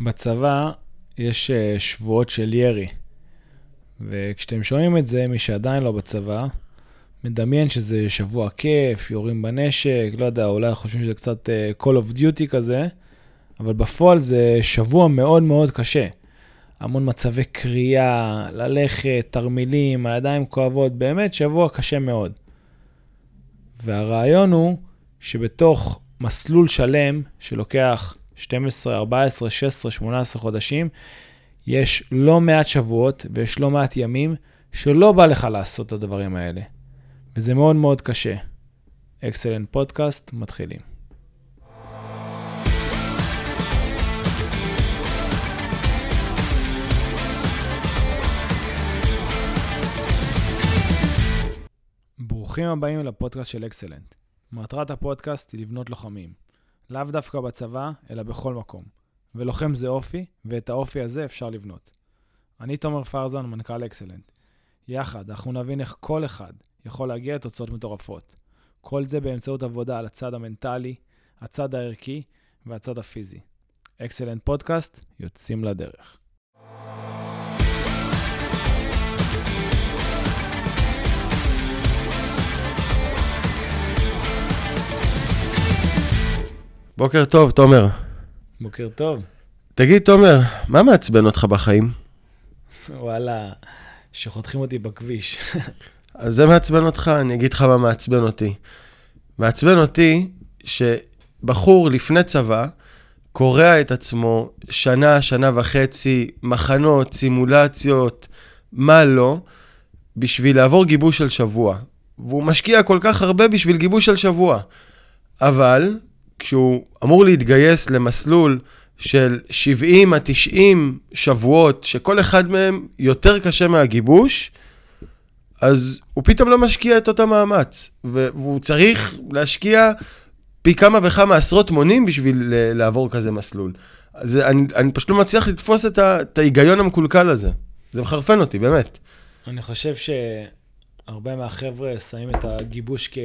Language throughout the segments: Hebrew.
בצבא יש אה, שבועות של ירי, וכשאתם שומעים את זה, מי שעדיין לא בצבא, מדמיין שזה שבוע כיף, יורים בנשק, לא יודע, אולי חושבים שזה קצת אה, Call of Duty כזה, אבל בפועל זה שבוע מאוד מאוד קשה. המון מצבי קריאה, ללכת, תרמילים, הידיים כואבות, באמת שבוע קשה מאוד. והרעיון הוא שבתוך מסלול שלם שלוקח 12, 14, 16, 18 חודשים, יש לא מעט שבועות ויש לא מעט ימים שלא בא לך לעשות את הדברים האלה. וזה מאוד מאוד קשה. אקסלנט פודקאסט, מתחילים. ברוכים הבאים לפודקאסט של אקסלנט. מטרת הפודקאסט היא לבנות לוחמים. לאו דווקא בצבא, אלא בכל מקום. ולוחם זה אופי, ואת האופי הזה אפשר לבנות. אני תומר פרזן, מנכ"ל אקסלנט. יחד, אנחנו נבין איך כל אחד יכול להגיע לתוצאות מטורפות. כל זה באמצעות עבודה על הצד המנטלי, הצד הערכי והצד הפיזי. אקסלנט פודקאסט, יוצאים לדרך. בוקר טוב, תומר. בוקר טוב. תגיד, תומר, מה מעצבן אותך בחיים? וואלה, שחותכים אותי בכביש. אז זה מעצבן אותך, אני אגיד לך מה מעצבן אותי. מעצבן אותי שבחור לפני צבא קורע את עצמו שנה, שנה וחצי, מחנות, סימולציות, מה לא, בשביל לעבור גיבוש של שבוע. והוא משקיע כל כך הרבה בשביל גיבוש של שבוע. אבל כשהוא אמור להתגייס למסלול של 70 עד 90 שבועות, שכל אחד מהם יותר קשה מהגיבוש, אז הוא פתאום לא משקיע את אותו מאמץ. והוא צריך להשקיע פי כמה וכמה עשרות מונים בשביל לעבור כזה מסלול. אז אני, אני פשוט לא מצליח לתפוס את, ה, את ההיגיון המקולקל הזה. זה מחרפן אותי, באמת. אני חושב שהרבה מהחבר'ה שמים את הגיבוש כ...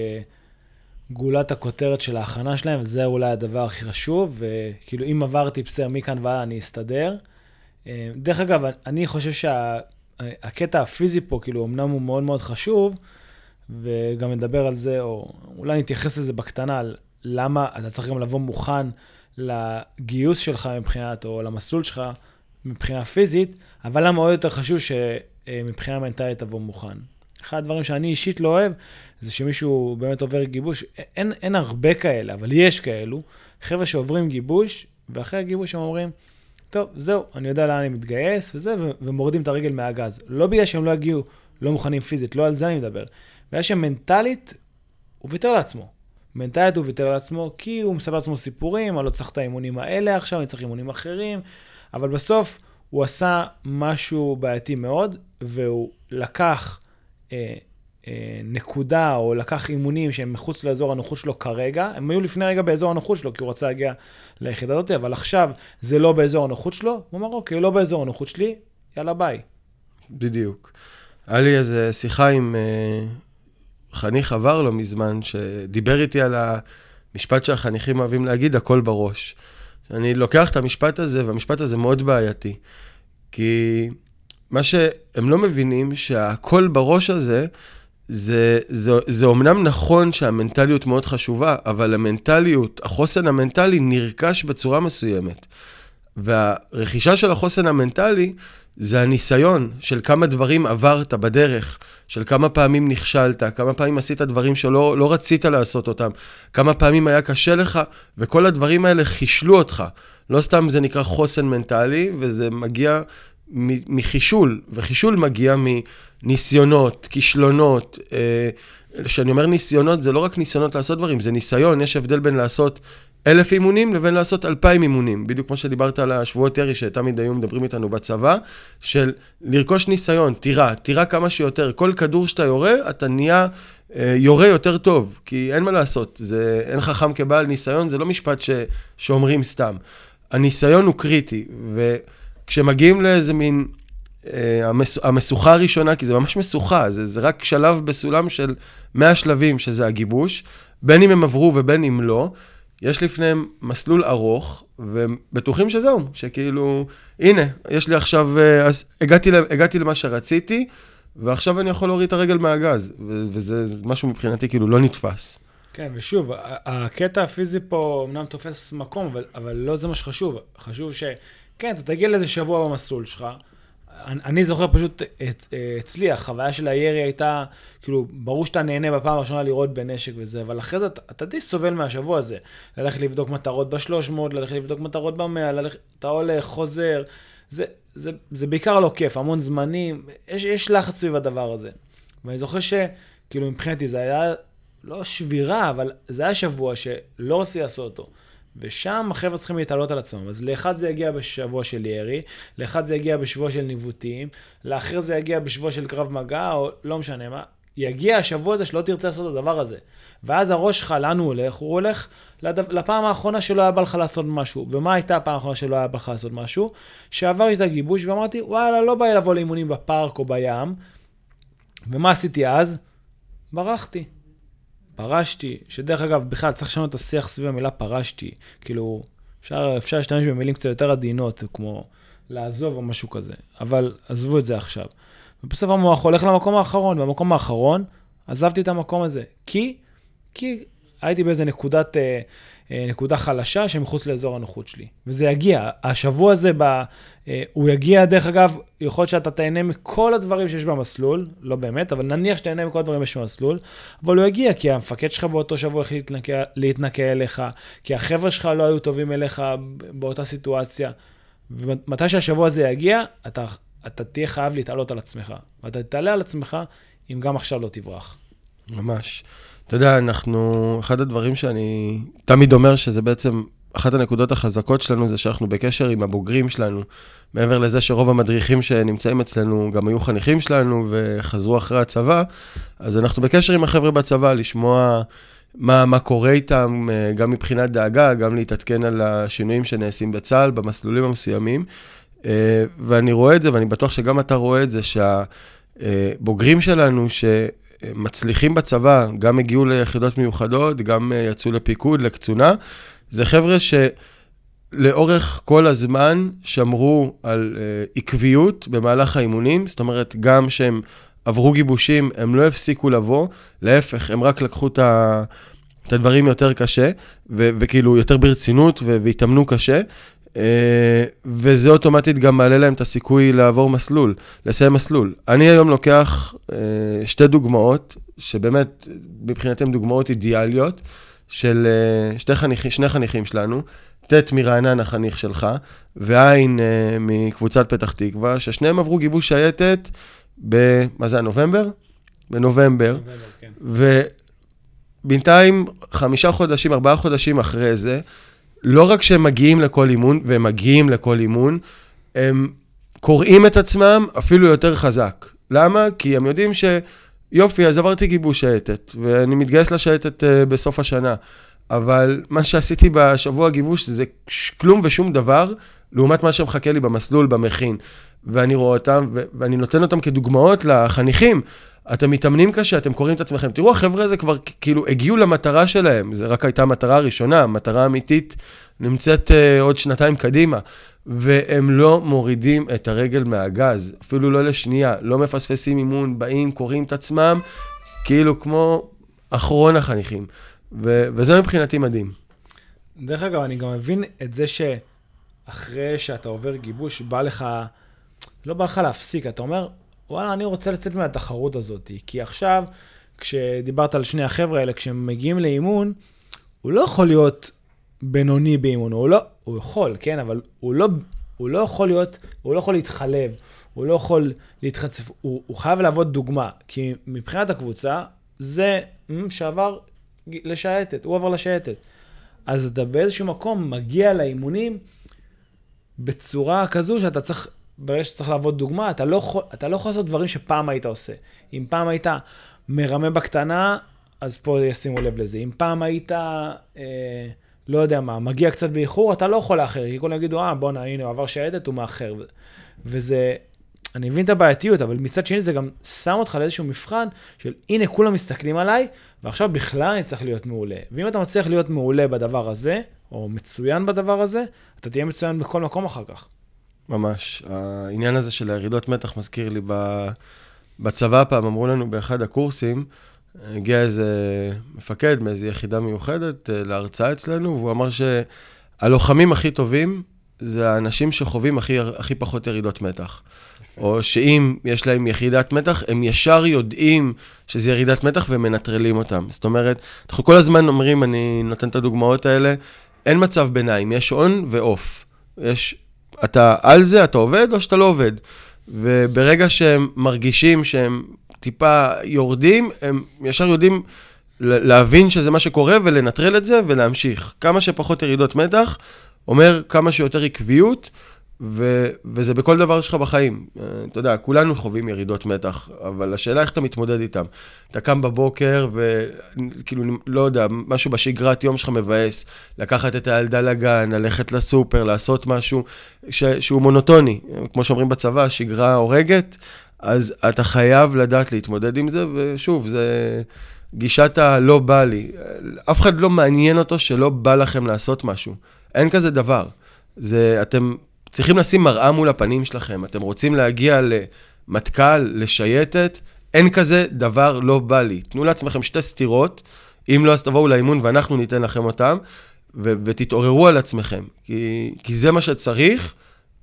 גולת הכותרת של ההכנה שלהם, וזה אולי הדבר הכי חשוב, וכאילו אם עברתי בסדר, מכאן והלאה אני אסתדר. אה, דרך אגב, אני חושב שהקטע שה... הפיזי פה, כאילו, אמנם הוא מאוד מאוד חשוב, וגם נדבר על זה, או אולי נתייחס לזה בקטנה, על למה אתה צריך גם לבוא מוכן לגיוס שלך מבחינת, או למסלול שלך מבחינה פיזית, אבל למה עוד יותר חשוב שמבחינה מנטלית תבוא מוכן. אחד הדברים שאני אישית לא אוהב, זה שמישהו באמת עובר גיבוש. אין, אין הרבה כאלה, אבל יש כאלו. חבר'ה שעוברים גיבוש, ואחרי הגיבוש הם אומרים, טוב, זהו, אני יודע לאן אני מתגייס וזה, ומורידים את הרגל מהגז. לא בגלל שהם לא יגיעו, לא מוכנים פיזית, לא על זה אני מדבר. בגלל שמנטלית, הוא ויתר לעצמו. מנטלית הוא ויתר לעצמו, כי הוא מספר לעצמו סיפורים, אני לא צריך את האימונים האלה עכשיו, אני צריך אימונים אחרים, אבל בסוף הוא עשה משהו בעייתי מאוד, והוא לקח אה, אה, נקודה, או לקח אימונים שהם מחוץ לאזור הנוחות שלו כרגע, הם היו לפני רגע באזור הנוחות שלו, כי הוא רצה להגיע ליחידה הזאת, אבל עכשיו זה לא באזור הנוחות שלו, הוא אמר, אוקיי, לא באזור הנוחות שלי, יאללה ביי. בדיוק. היה לי איזו שיחה עם אה, חניך עבר לא מזמן, שדיבר איתי על המשפט שהחניכים אוהבים להגיד, הכל בראש. אני לוקח את המשפט הזה, והמשפט הזה מאוד בעייתי. כי מה שהם לא מבינים, שהכל בראש הזה, זה, זה, זה אומנם נכון שהמנטליות מאוד חשובה, אבל המנטליות, החוסן המנטלי נרכש בצורה מסוימת. והרכישה של החוסן המנטלי זה הניסיון של כמה דברים עברת בדרך, של כמה פעמים נכשלת, כמה פעמים עשית דברים שלא לא רצית לעשות אותם, כמה פעמים היה קשה לך, וכל הדברים האלה חישלו אותך. לא סתם זה נקרא חוסן מנטלי, וזה מגיע מחישול, וחישול מגיע מניסיונות, כישלונות. אה, כשאני אומר ניסיונות, זה לא רק ניסיונות לעשות דברים, זה ניסיון, יש הבדל בין לעשות אלף אימונים לבין לעשות אלפיים אימונים. בדיוק כמו שדיברת על השבועות ירי שתמיד היו מדברים איתנו בצבא, של לרכוש ניסיון, תירה, תירה כמה שיותר. כל כדור שאתה יורה, אתה נהיה אה, יורה יותר טוב, כי אין מה לעשות, זה אין חכם כבעל ניסיון, זה לא משפט ש, שאומרים סתם. הניסיון הוא קריטי, ו... כשמגיעים לאיזה מין, אה, המשוכה הראשונה, כי זה ממש משוכה, זה, זה רק שלב בסולם של 100 שלבים, שזה הגיבוש, בין אם הם עברו ובין אם לא, יש לפניהם מסלול ארוך, והם בטוחים שזהו, שכאילו, הנה, יש לי עכשיו, אה, אז הגעתי, הגעתי למה שרציתי, ועכשיו אני יכול להוריד את הרגל מהגז, וזה משהו מבחינתי כאילו לא נתפס. כן, ושוב, הקטע הפיזי פה אמנם תופס מקום, אבל, אבל לא זה מה שחשוב. חשוב ש... כן, אתה תגיע לאיזה שבוע במסלול שלך. אני, אני זוכר פשוט את, אצלי, החוויה של הירי הייתה, כאילו, ברור שאתה נהנה בפעם הראשונה לראות בנשק וזה, אבל אחרי זה אתה, אתה די סובל מהשבוע הזה. ללכת לבדוק מטרות ב-300, ללכת לבדוק מטרות ב-100, ללכת, אתה הולך, חוזר. זה, זה, זה בעיקר לא כיף, המון זמנים, יש, יש לחץ סביב הדבר הזה. ואני זוכר שכאילו מבחינתי זה היה לא שבירה, אבל זה היה שבוע שלא רציתי לעשות אותו. ושם החבר'ה צריכים להתעלות על עצמם. אז לאחד זה יגיע בשבוע של ירי, לאחד זה יגיע בשבוע של ניווטים, לאחר זה יגיע בשבוע של קרב מגע, או לא משנה מה. יגיע השבוע הזה שלא תרצה לעשות את הדבר הזה. ואז הראש שלך, לאן הוא הולך? הוא הולך לדו... לפעם האחרונה שלא היה בא לך לעשות משהו. ומה הייתה הפעם האחרונה שלא היה בא לך לעשות משהו? שעברתי את הגיבוש ואמרתי, וואלה, לא בא לי לבוא לאימונים בפארק או בים. ומה עשיתי אז? ברחתי. פרשתי, שדרך אגב, בכלל צריך לשנות את השיח סביב המילה פרשתי. כאילו, אפשר, אפשר להשתמש במילים קצת יותר עדינות, כמו לעזוב או משהו כזה, אבל עזבו את זה עכשיו. ובסוף המוח הולך למקום האחרון, במקום האחרון עזבתי את המקום הזה. כי, כי הייתי באיזה נקודת, אה, אה, נקודה חלשה שמחוץ לאזור הנוחות שלי. וזה יגיע, השבוע הזה, ב, אה, הוא יגיע, דרך אגב, יכול להיות שאתה תהנה מכל הדברים שיש במסלול, לא באמת, אבל נניח שתהנה מכל הדברים שיש במסלול, אבל הוא יגיע כי המפקד שלך באותו שבוע החליט להתנקה, להתנקה אליך, כי החבר'ה שלך לא היו טובים אליך באותה סיטואציה. ומתי שהשבוע הזה יגיע, אתה, אתה תהיה חייב להתעלות על עצמך. ואתה תתעלה על עצמך אם גם עכשיו לא תברח. ממש. אתה יודע, אנחנו, אחד הדברים שאני תמיד אומר שזה בעצם, אחת הנקודות החזקות שלנו זה שאנחנו בקשר עם הבוגרים שלנו. מעבר לזה שרוב המדריכים שנמצאים אצלנו גם היו חניכים שלנו וחזרו אחרי הצבא, אז אנחנו בקשר עם החבר'ה בצבא, לשמוע מה, מה קורה איתם, אה, גם מבחינת דאגה, גם להתעדכן על השינויים שנעשים בצה"ל, במסלולים המסוימים. אה, ואני רואה את זה, ואני בטוח שגם אתה רואה את זה, שהבוגרים שלנו, ש... מצליחים בצבא, גם הגיעו ליחידות מיוחדות, גם אה, יצאו לפיקוד, לקצונה. זה חבר'ה שלאורך כל הזמן שמרו על uh, עקביות במהלך האימונים, זאת אומרת, גם שהם עברו גיבושים, הם לא הפסיקו לבוא, להפך, הם רק לקחו את ה... את הדברים יותר קשה, ו- וכאילו יותר ברצינות, והתאמנו קשה, אה, וזה אוטומטית גם מעלה להם את הסיכוי לעבור מסלול, לסיים מסלול. אני היום לוקח אה, שתי דוגמאות, שבאמת מבחינתם דוגמאות אידיאליות, של אה, שתי חניכים, שני חניכים שלנו, ט' מרענן החניך שלך, ועין מקבוצת פתח תקווה, ששניהם עברו גיבוש שייטת ב... מה זה, נובמבר? בנובמבר. נובמבר, כן. ובינתיים, חמישה חודשים, ארבעה חודשים אחרי זה, לא רק שהם מגיעים לכל אימון, והם מגיעים לכל אימון, הם קוראים את עצמם אפילו יותר חזק. למה? כי הם יודעים ש... יופי, אז עברתי גיבוש שייטת, ואני מתגייס לשייטת uh, בסוף השנה. אבל מה שעשיתי בשבוע גיבוש זה כלום ושום דבר, לעומת מה שמחכה לי במסלול, במכין. ואני רואה אותם, ואני נותן אותם כדוגמאות לחניכים. אתם מתאמנים קשה, אתם קוראים את עצמכם. תראו, החבר'ה הזה כבר כאילו הגיעו למטרה שלהם, זו רק הייתה המטרה הראשונה, המטרה האמיתית נמצאת uh, עוד שנתיים קדימה. והם לא מורידים את הרגל מהגז, אפילו לא לשנייה, לא מפספסים אימון, באים, קוראים את עצמם, כאילו כמו אחרון החניכים. ו- וזה מבחינתי מדהים. דרך אגב, אני גם מבין את זה שאחרי שאתה עובר גיבוש, בא לך, לא בא לך להפסיק, אתה אומר, וואלה, אני רוצה לצאת מהתחרות הזאת. כי עכשיו, כשדיברת על שני החבר'ה האלה, כשהם מגיעים לאימון, הוא לא יכול להיות בינוני באימון, הוא לא, הוא יכול, כן, אבל הוא לא, הוא לא יכול להיות, הוא לא יכול להתחלב, הוא לא יכול להתחצף, הוא, הוא חייב לעבוד דוגמה, כי מבחינת הקבוצה, זה שעבר לשייטת, הוא עבר לשייטת. אז אתה באיזשהו מקום מגיע לאימונים בצורה כזו שאתה צריך ברגע שצריך לעבוד דוגמה, אתה לא, אתה לא יכול לעשות דברים שפעם היית עושה. אם פעם היית מרמה בקטנה, אז פה ישימו לב לזה. אם פעם היית, אה, לא יודע מה, מגיע קצת באיחור, אתה לא יכול לאחר, כי כולם יגידו, אה, בואנה, הנה, הוא עבר שייטת, הוא מאחר. וזה, אני מבין את הבעייתיות, אבל מצד שני זה גם שם אותך לאיזשהו מבחן של הנה כולם מסתכלים עליי, ועכשיו בכלל אני צריך להיות מעולה. ואם אתה מצליח להיות מעולה בדבר הזה, או מצוין בדבר הזה, אתה תהיה מצוין בכל מקום אחר כך. ממש. העניין הזה של הירידות מתח מזכיר לי. בצבא פעם, אמרו לנו באחד הקורסים, הגיע איזה מפקד מאיזו יחידה מיוחדת אה, להרצאה אצלנו, והוא אמר שהלוחמים הכי טובים זה האנשים שחווים הכי, הכי פחות ירידות מתח. יפה. או שאם יש להם יחידת מתח, הם ישר יודעים שזה ירידת מתח ומנטרלים אותם. זאת אומרת, אנחנו כל הזמן אומרים, אני נותן את הדוגמאות האלה, אין מצב ביניים, יש און ואוף. יש, אתה על זה, אתה עובד או שאתה לא עובד. וברגע שהם מרגישים שהם טיפה יורדים, הם ישר יודעים להבין שזה מה שקורה ולנטרל את זה ולהמשיך. כמה שפחות ירידות מתח, אומר כמה שיותר עקביות, ו, וזה בכל דבר שלך בחיים. אה, אתה יודע, כולנו חווים ירידות מתח, אבל השאלה איך אתה מתמודד איתם. אתה קם בבוקר וכאילו, לא יודע, משהו בשגרת יום שלך מבאס, לקחת את הילדה לגן, ללכת לסופר, לעשות משהו ש, שהוא מונוטוני. כמו שאומרים בצבא, שגרה הורגת, אז אתה חייב לדעת להתמודד עם זה, ושוב, זה גישת הלא בא לי. אף אחד לא מעניין אותו שלא בא לכם לעשות משהו. אין כזה דבר. זה, אתם צריכים לשים מראה מול הפנים שלכם. אתם רוצים להגיע למטכ"ל, לשייטת, אין כזה דבר לא בא לי. תנו לעצמכם שתי סטירות, אם לא, אז תבואו לאימון ואנחנו ניתן לכם אותם, ו- ותתעוררו על עצמכם. כי, כי זה מה שצריך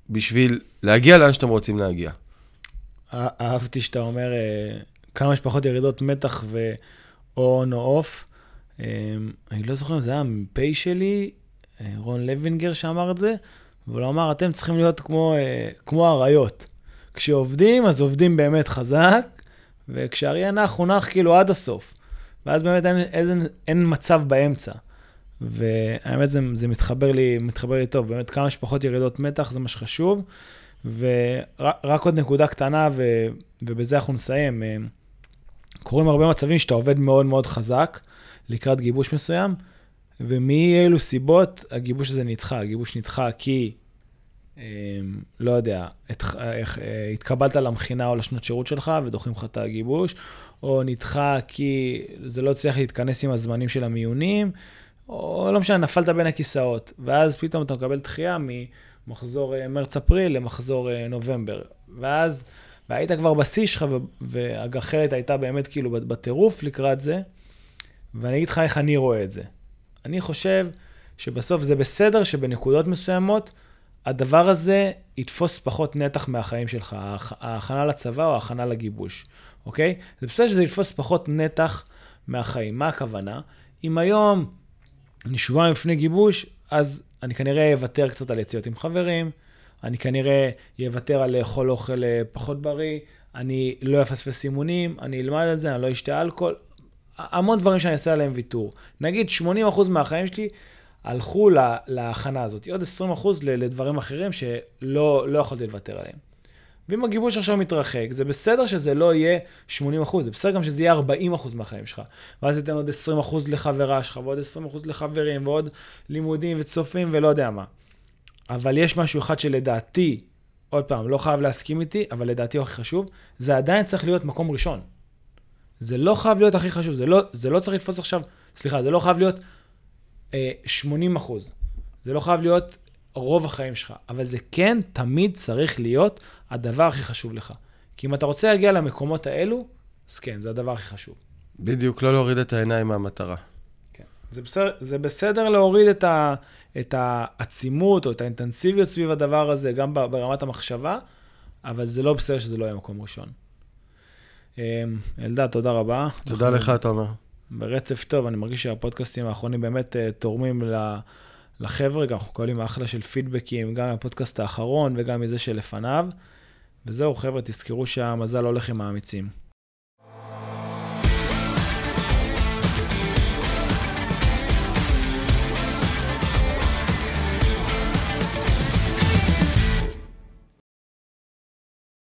בשביל להגיע לאן שאתם רוצים להגיע. אהבתי שאתה אומר אה, כמה שפחות ירידות מתח ו-on או off. אה, אני לא זוכר אם זה היה המ"פ שלי, אה, רון לוינגר שאמר את זה, אבל הוא אמר, אתם צריכים להיות כמו, כמו אריות. כשעובדים, אז עובדים באמת חזק, וכשאריה נח, הוא נח כאילו עד הסוף. ואז באמת אין, אין, אין מצב באמצע. והאמת, זה, זה מתחבר לי, מתחבר לי טוב. באמת, כמה שפחות ירידות מתח, זה מה שחשוב. ורק עוד נקודה קטנה, ו, ובזה אנחנו נסיים. אה, קורים הרבה מצבים שאתה עובד מאוד מאוד חזק לקראת גיבוש מסוים, ומאי אילו סיבות הגיבוש הזה נדחה. הגיבוש נדחה כי, אה, לא יודע, את, אה, התקבלת למכינה או לשנות שירות שלך ודוחים לך את הגיבוש, או נדחה כי זה לא הצליח להתכנס עם הזמנים של המיונים, או לא משנה, נפלת בין הכיסאות, ואז פתאום אתה מקבל דחייה מ... מחזור אה, מרץ-אפריל למחזור אה, נובמבר. ואז, והיית כבר בשיא שלך, והגחלת הייתה באמת כאילו בטירוף לקראת זה, ואני אגיד לך איך אני רואה את זה. אני חושב שבסוף זה בסדר שבנקודות מסוימות, הדבר הזה יתפוס פחות נתח מהחיים שלך, ההכנה לצבא או ההכנה לגיבוש, אוקיי? זה בסדר שזה יתפוס פחות נתח מהחיים. מה הכוונה? אם היום אני שבועיים לפני גיבוש, אז אני כנראה אוותר קצת על יציאות עם חברים, אני כנראה אוותר על לאכול אוכל אה, פחות בריא, אני לא אפספס אימונים, אני אלמד על זה, אני לא אשתה אלכוהול, המון דברים שאני אעשה עליהם ויתור. נגיד 80% מהחיים שלי הלכו להכנה הזאת, עוד 20% לדברים אחרים שלא לא יכולתי לוותר עליהם. ואם הגיבוש עכשיו מתרחק, זה בסדר שזה לא יהיה 80 אחוז, זה בסדר גם שזה יהיה 40 אחוז מהחיים שלך. ואז תיתן עוד 20 אחוז לחברה שלך, ועוד 20 אחוז לחברים, ועוד לימודים וצופים ולא יודע מה. אבל יש משהו אחד שלדעתי, עוד פעם, לא חייב להסכים איתי, אבל לדעתי הוא הכי חשוב, זה עדיין צריך להיות מקום ראשון. זה לא חייב להיות הכי חשוב, זה לא, זה לא צריך לתפוס עכשיו, סליחה, זה לא חייב להיות אה, 80 אחוז. זה לא חייב להיות רוב החיים שלך, אבל זה כן תמיד צריך להיות הדבר הכי חשוב לך. כי אם אתה רוצה להגיע למקומות האלו, אז כן, זה הדבר הכי חשוב. בדיוק, לא להוריד את העיניים מהמטרה. כן. זה בסדר, זה בסדר להוריד את, ה, את העצימות או את האינטנסיביות סביב הדבר הזה, גם ברמת המחשבה, אבל זה לא בסדר שזה לא יהיה מקום ראשון. אמ, אלדד, תודה רבה. תודה לך, תומר. ברצף טוב, אני מרגיש שהפודקאסטים האחרונים באמת אה, תורמים. לחבר'ה, גם אנחנו מקבלים אחלה של פידבקים, גם מהפודקאסט האחרון וגם מזה שלפניו. וזהו, חבר'ה, תזכרו שהמזל הולך עם האמיצים.